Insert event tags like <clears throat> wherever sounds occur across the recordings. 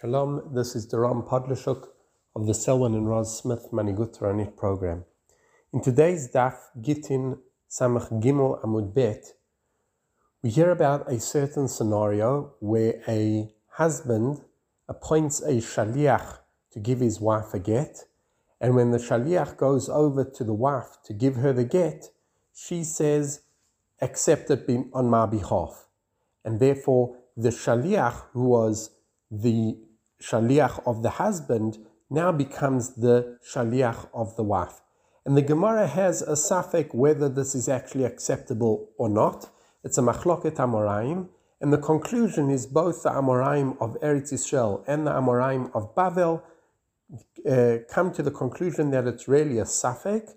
Shalom, this is Doron Podlashuk of the Selwyn and Roz Smith Manhigut Toranit program. In today's Daf Gittin Samach Gimel Amud Bet, we hear about a certain scenario where a husband appoints a shaliach to give his wife a get, and when the shaliach goes over to the wife to give her the get, she says, accept it on my behalf. And therefore, the shaliach, who was the shaliach of the husband now becomes the shaliach of the wife. And the Gemara has a safek whether this is actually acceptable or not. It's a machloket amoraim, and the conclusion is both the amoraim of Eretz Yisrael and the amoraim of Bavel uh, come to the conclusion that it's really a safek,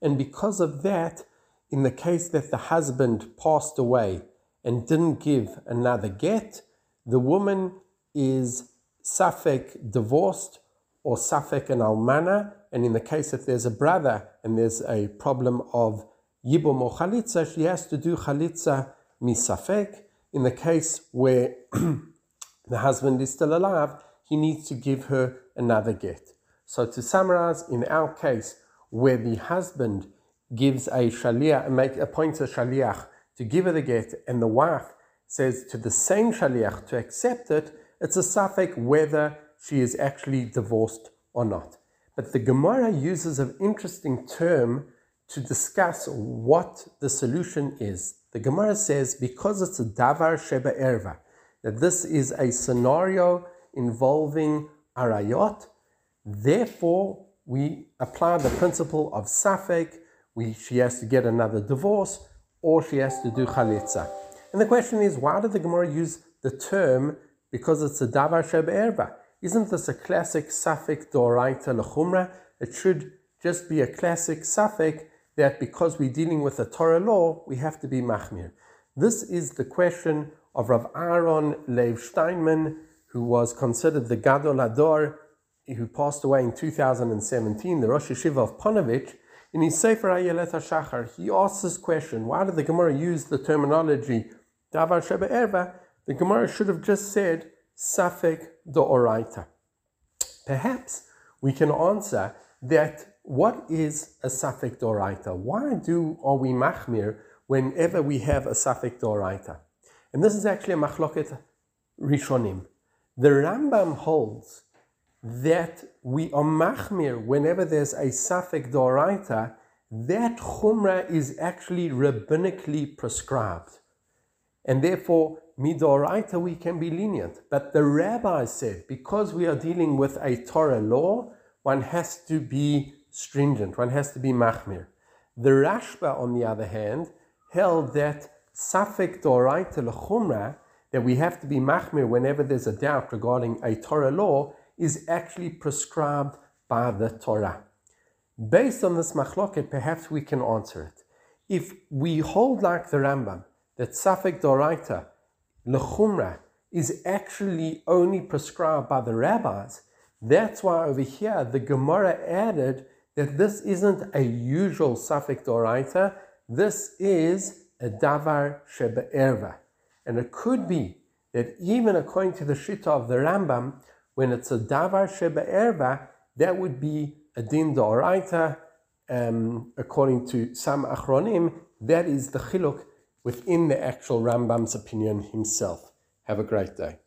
and because of that, in the case that the husband passed away and didn't give another get, the woman is Safek divorced or Safek an almana, and in the case if there's a brother and there's a problem of yibum or chalitza, she has to do chalitza misafek. In the case where <clears throat> the husband is still alive, he needs to give her another get. So to summarize, in our case, where the husband gives a shaliach, make, appoints a shaliach to give her the get, and the wife says to the same shaliach to accept it, it's a safek whether she is actually divorced or not. But the Gemara uses an interesting term to discuss what the solution is. The Gemara says because it's a davar sheba erva, that this is a scenario involving arayot, therefore we apply the principle of safek, we, she has to get another divorce, or she has to do chalitza. And the question is, why did the Gemara use the term because it's a davar sheba erva. Isn't this a classic safek doraita lechumra? It should just be a classic safek that because we're dealing with a Torah law, we have to be machmir. This is the question of Rav Aaron Lev Steinman, who was considered the Gadol HaDor, who passed away in 2017, the Rosh Yeshiva of Ponevezh. In his Sefer Ayelet HaShachar, he asks this question, why did the Gemara use the terminology Davar Sheba Erva the Gemara should have just said Safek Do'oraita. Perhaps we can answer that what is a Safek Do'oraita? Why do are we machmir whenever we have a Safek Do'oraita? And this is actually a machloket rishonim. The Rambam holds that we are machmir whenever there's a Safek Do'oraita, that chumrah is actually rabbinically prescribed. And therefore, midoraita we can be lenient. But the rabbi said, because we are dealing with a Torah law, one has to be stringent, one has to be machmir. The Rashba, on the other hand, held that safek doraita lechumra, that we have to be machmir whenever there's a doubt regarding a Torah law, is actually prescribed by the Torah. Based on this machloket, perhaps we can answer it. If we hold like the Rambam, that safek doraita lechumra is actually only prescribed by the rabbis. That's why over here the Gemara added that this isn't a usual safek doraita. This is a davar sheba erva. And it could be that even according to the shita of the Rambam, when it's a davar sheba erva, that would be a din doraita. Um, according to some achronim, that is the chiluk within the actual Rambam's opinion himself. Have a great day.